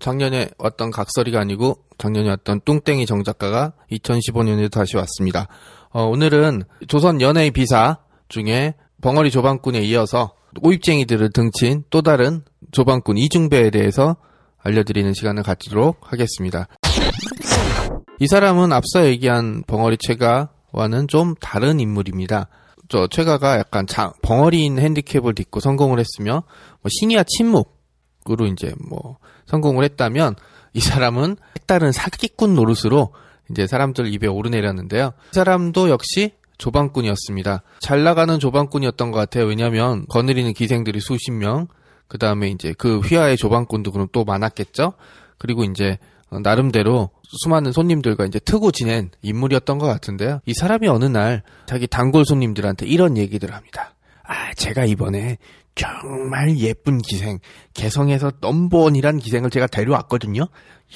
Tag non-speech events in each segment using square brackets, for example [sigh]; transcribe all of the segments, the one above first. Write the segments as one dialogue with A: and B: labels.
A: 작년에 왔던 각설이가 아니고 작년에 왔던 뚱땡이 정작가가 2015년에 다시 왔습니다. 어, 오늘은 조선 연예인 비사 중에 벙어리 조방꾼에 이어서 오입쟁이들을 등친 또 다른 조방꾼 이중배에 대해서 알려드리는 시간을 갖도록 하겠습니다. 이 사람은 앞서 얘기한 벙어리 최가와는 좀 다른 인물입니다. 저 최가가 약간 자- 벙어리인 핸디캡을 딛고 성공을 했으며 뭐 신이와 침묵 으로 이제 뭐 성공을 했다면 이 사람은 색다른 사기꾼 노릇으로 이제 사람들 입에 오르내렸는데요. 이 사람도 역시 조방꾼이었습니다. 잘 나가는 조방꾼이었던 것 같아요. 왜냐하면 거느리는 기생들이 수십 명, 그 다음에 이제 그 휘하의 조방꾼도 그럼 또 많았겠죠. 그리고 이제 어, 나름대로 수많은 손님들과 이제 트고 지낸 인물이었던 것 같은데요. 이 사람이 어느 날 자기 단골 손님들한테 이런 얘기들을 합니다. 아, 제가 이번에 정말 예쁜 기생, 개성에서 넘버원이란 기생을 제가 데려왔거든요.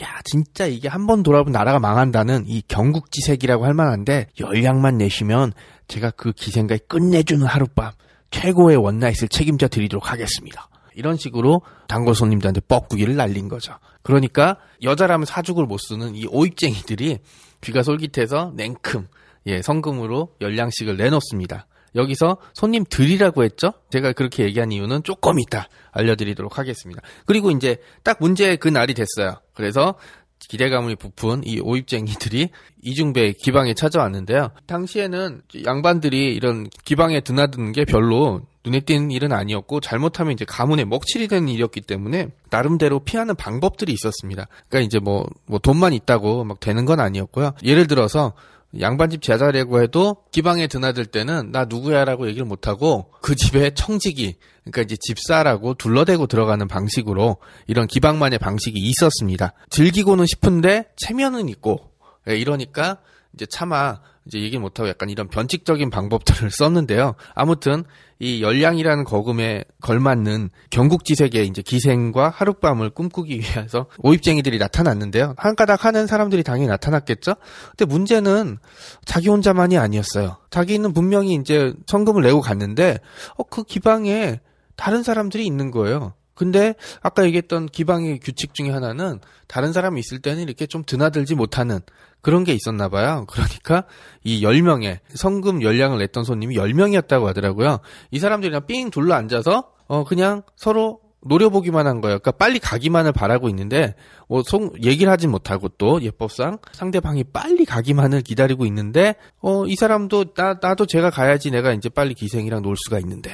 A: 야, 진짜 이게 한 번 돌아보면 나라가 망한다는 이 경국지색이라고 할 만한데, 연락만 내시면 제가 그 기생과 끝내주는 하룻밤, 최고의 원나잇을 책임져 드리도록 하겠습니다. 이런 식으로 단골 손님들한테 뻐꾸기를 날린 거죠. 그러니까 여자라면 사죽을 못 쓰는 이 오입쟁이들이 귀가 솔깃해서 냉큼 예, 성금으로 열량식을 내놓습니다. 여기서 손님 들이라고 했죠? 제가 그렇게 얘기한 이유는 조금 이따 알려드리도록 하겠습니다. 그리고 이제 딱 문제 그 날이 됐어요. 그래서 기대감을 부푼 이 오입쟁이들이 이중배 기방에 찾아왔는데요. 당시에는 양반들이 이런 기방에 드나드는 게 별로 눈에 띄는 일은 아니었고 잘못하면 이제 가문의 먹칠이 되는 일이었기 때문에 나름대로 피하는 방법들이 있었습니다. 그러니까 이제 뭐, 뭐 돈만 있다고 막 되는 건 아니었고요. 예를 들어서 양반집 제자라고 해도 기방에 드나들 때는 나 누구야라고 얘기를 못하고 그 집에 청지기 그러니까 이제 집사라고 둘러대고 들어가는 방식으로 이런 기방만의 방식이 있었습니다. 즐기고는 싶은데 체면은 있고 예, 이러니까 이제 차마 이제 얘기 못하고 약간 이런 변칙적인 방법들을 [laughs] 썼는데요. 아무튼 이 열량이라는 거금에 걸맞는 경국지색의 이제 기생과 하룻밤을 꿈꾸기 위해서 오입쟁이들이 나타났는데요. 한 가닥 하는 사람들이 당연히 나타났겠죠. 근데 문제는 자기 혼자만이 아니었어요. 자기는 분명히 이제 성금을 내고 갔는데 어, 그 기방에 다른 사람들이 있는 거예요. 근데 아까 얘기했던 기방의 규칙 중에 하나는 다른 사람이 있을 때는 이렇게 좀 드나들지 못하는 그런 게 있었나 봐요. [laughs] 그러니까 이 10명의 성금 열량을 냈던 손님이 10명이었다고 하더라고요. 이 사람들이 그냥 삥 둘러 앉아서 어 그냥 서로 노려보기만 한 거예요. 그러니까 빨리 가기만을 바라고 있는데 뭐 송, 얘기를 하진 못하고 또 예법상 상대방이 빨리 가기만을 기다리고 있는데 어 이 사람도 나 나도 제가 가야지 내가 이제 빨리 기생이랑 놀 수가 있는데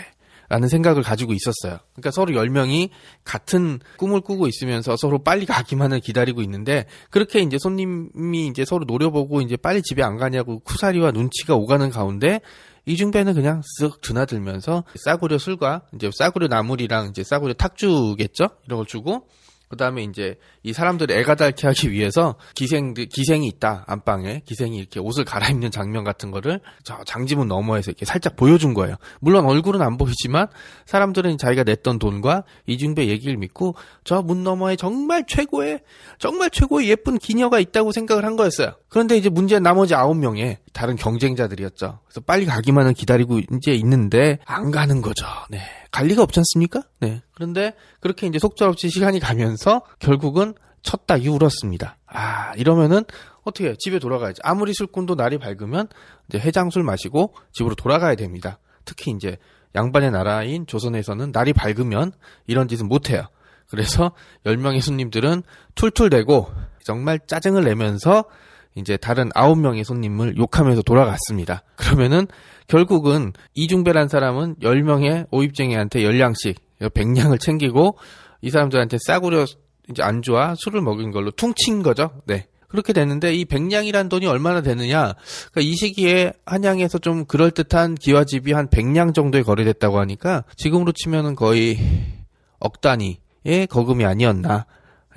A: 라는 생각을 가지고 있었어요. 그러니까 서로 10명이 같은 꿈을 꾸고 있으면서 서로 빨리 가기만을 기다리고 있는데 그렇게 이제 손님이 이제 서로 노려보고 이제 빨리 집에 안 가냐고 쿠사리와 눈치가 오가는 가운데 이중배는 그냥 쓱 드나들면서 싸구려 술과 이제 싸구려 나물이랑 이제 싸구려 탁주겠죠? 이런 걸 주고 그 다음에 이제 이 사람들을 애가 닳게 하기 위해서 기생들, 기생이 있다, 안방에. 기생이 이렇게 옷을 갈아입는 장면 같은 거를 저 장지문 너머에서 이렇게 살짝 보여준 거예요. 물론 얼굴은 안 보이지만 사람들은 자기가 냈던 돈과 이중배 얘기를 믿고 저 문 너머에 정말 최고의, 정말 최고의 예쁜 기녀가 있다고 생각을 한 거였어요. 그런데 이제 문제는 나머지 아홉 명의 다른 경쟁자들이었죠. 그래서 빨리 가기만을 기다리고 이제 있는데 안 가는 거죠. 네. 갈 리가 없지 않습니까? 네. 그런데 그렇게 이제 속절없이 시간이 가면서 결국은 첫 닭이 울었습니다. 아, 이러면은 어떻게 해요? 집에 돌아가야지. 아무리 술꾼도 날이 밝으면 이제 해장술 마시고 집으로 돌아가야 됩니다. 특히 이제 양반의 나라인 조선에서는 날이 밝으면 이런 짓은 못 해요. 그래서 10명의 손님들은 툴툴대고 정말 짜증을 내면서 이제 다른 9명의 손님을 욕하면서 돌아갔습니다. 그러면은 결국은 이중배란 사람은 10명의 오입쟁이한테 열량씩 100량을 챙기고 이 사람들한테 싸구려 이제 안주와 술을 먹인 걸로 퉁친 거죠. 네. 그렇게 됐는데 이 백냥이란 돈이 얼마나 되느냐? 그러니까 이 시기에 한양에서 좀 그럴 듯한 기와집이 한 100냥 정도에 거래됐다고 하니까 지금으로 치면은 거의 억 단위의 거금이 아니었나?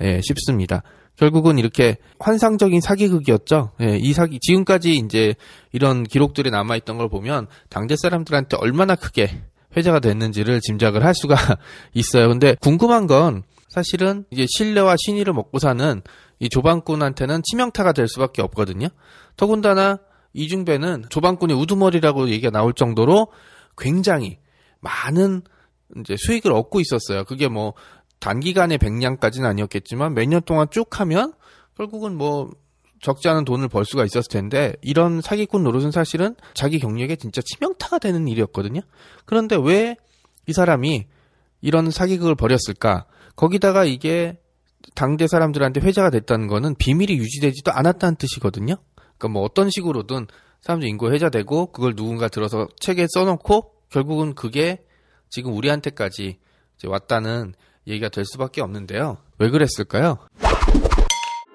A: 예, 싶습니다. 결국은 이렇게 환상적인 사기극이었죠. 예, 이 사기 지금까지 이제 이런 기록들이 남아 있던 걸 보면 당대 사람들한테 얼마나 크게 회자가 됐는지를 짐작을 할 수가 [laughs] 있어요. 근데 궁금한 건 사실은 이제 신뢰와 신의를 먹고 사는 이 조방꾼한테는 치명타가 될 수밖에 없거든요. 더군다나 이중배는 조방꾼의 우두머리라고 얘기가 나올 정도로 굉장히 많은 이제 수익을 얻고 있었어요. 그게 뭐 단기간에 백냥까지는 아니었겠지만 몇 년 동안 쭉 하면 결국은 뭐 적지 않은 돈을 벌 수가 있었을 텐데 이런 사기꾼 노릇은 사실은 자기 경력에 진짜 치명타가 되는 일이었거든요. 그런데 왜 이 사람이 이런 사기극을 벌였을까? 거기다가 이게 당대 사람들한테 회자가 됐다는 거는 비밀이 유지되지도 않았다는 뜻이거든요. 그러니까 뭐 어떤 식으로든 사람들 인구 회자되고 그걸 누군가 들어서 책에 써놓고 결국은 그게 지금 우리한테까지 왔다는 얘기가 될 수밖에 없는데요. 왜 그랬을까요?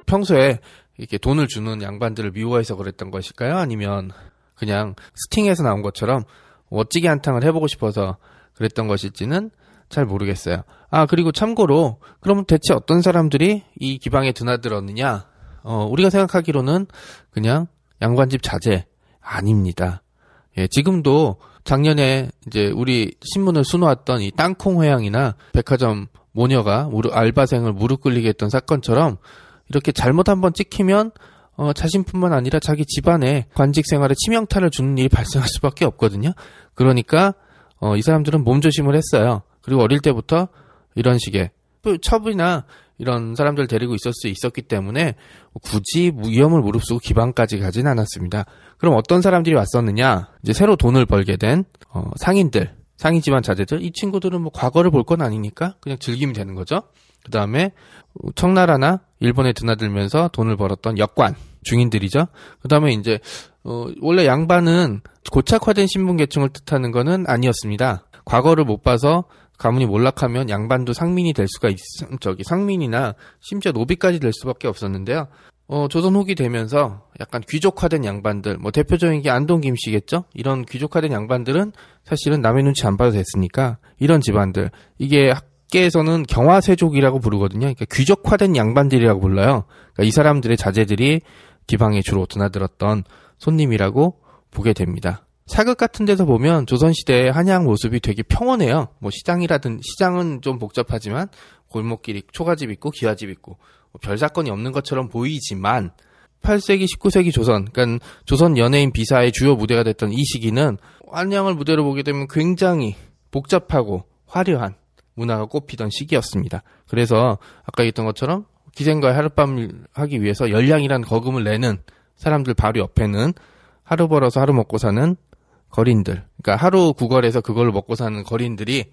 A: 평소에 이렇게 돈을 주는 양반들을 미워해서 그랬던 것일까요? 아니면 그냥 스팅에서 나온 것처럼 멋지게 한탕을 해보고 싶어서 그랬던 것일지는 잘 모르겠어요. 아, 그리고 참고로, 그러면 대체 어떤 사람들이 이 기방에 드나들었느냐? 어, 우리가 생각하기로는 그냥 양반집 자제 아닙니다. 예, 지금도 작년에 이제 우리 신문을 수놓았던 이 땅콩 회양이나 백화점 모녀가 무릎, 알바생을 무릎 꿇리게 했던 사건처럼 이렇게 잘못 한번 찍히면 어, 자신뿐만 아니라 자기 집안에 관직 생활에 치명타를 주는 일이 발생할 수밖에 없거든요. 그러니까 어, 이 사람들은 몸조심을 했어요. 그리고 어릴 때부터 이런 식의 첩이나 이런 사람들 데리고 있을 수 있었기 때문에 굳이 위험을 무릅쓰고 기방까지 가진 않았습니다. 그럼 어떤 사람들이 왔었느냐? 이제 새로 돈을 벌게 된 어, 상인들, 상인 집안 자제들. 이 친구들은 뭐 과거를 볼 건 아니니까 그냥 즐기면 되는 거죠. 그 다음에 청나라나 일본에 드나들면서 돈을 벌었던 역관 중인들이죠. 그 다음에 이제 어, 원래 양반은 고착화된 신분 계층을 뜻하는 것은 아니었습니다. 과거를 못 봐서 가문이 몰락하면 양반도 상민이 될 수가 있, 저기 상민이나 심지어 노비까지 될 수밖에 없었는데요. 어, 조선 후기 되면서 약간 귀족화된 양반들, 뭐 대표적인 게 안동 김씨겠죠? 이런 귀족화된 양반들은 사실은 남의 눈치 안 봐도 됐으니까 이런 집안들, 이게 학계에서는 경화세족이라고 부르거든요. 그러니까 귀족화된 양반들이라고 불러요. 그러니까 이 사람들의 자제들이 기방에 주로 드나들었던 손님이라고 보게 됩니다. 사극 같은 데서 보면 조선시대의 한양 모습이 되게 평온해요. 뭐 시장이라든, 시장은 좀 복잡하지만 골목길이 초가집 있고 기와집 있고 뭐별 사건이 없는 것처럼 보이지만 8세기, 19세기 조선, 그러니까 조선 연예인 비사의 주요 무대가 됐던 이 시기는 한양을 무대로 보게 되면 굉장히 복잡하고 화려한 문화가 꽃피던 시기였습니다. 그래서 아까 얘기했던 것처럼 기생과의 하룻밤을 하기 위해서 열량이라는 거금을 내는 사람들 바로 옆에는 하루 벌어서 하루 먹고 사는 거린들, 그러니까 하루 구걸해서 그걸로 먹고 사는 거린들이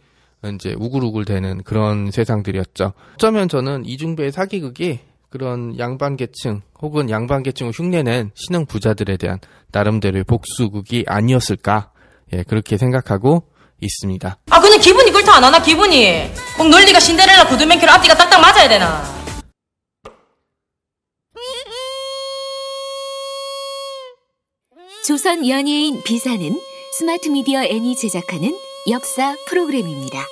A: 이제 우글우글 되는 그런 세상들이었죠. 어쩌면 저는 이중배의 사기극이 그런 양반계층 혹은 양반계층을 흉내낸 신흥 부자들에 대한 나름대로의 복수극이 아니었을까, 예, 그렇게 생각하고 있습니다.
B: 아 근데 기분이 그렇다 안 하나 기분이 꼭 논리가 신데렐라 구두맨키로 앞뒤가 딱딱 맞아야 되나
C: 조선 연예인 비사는 스마트 미디어 N이 제작하는 역사 프로그램입니다.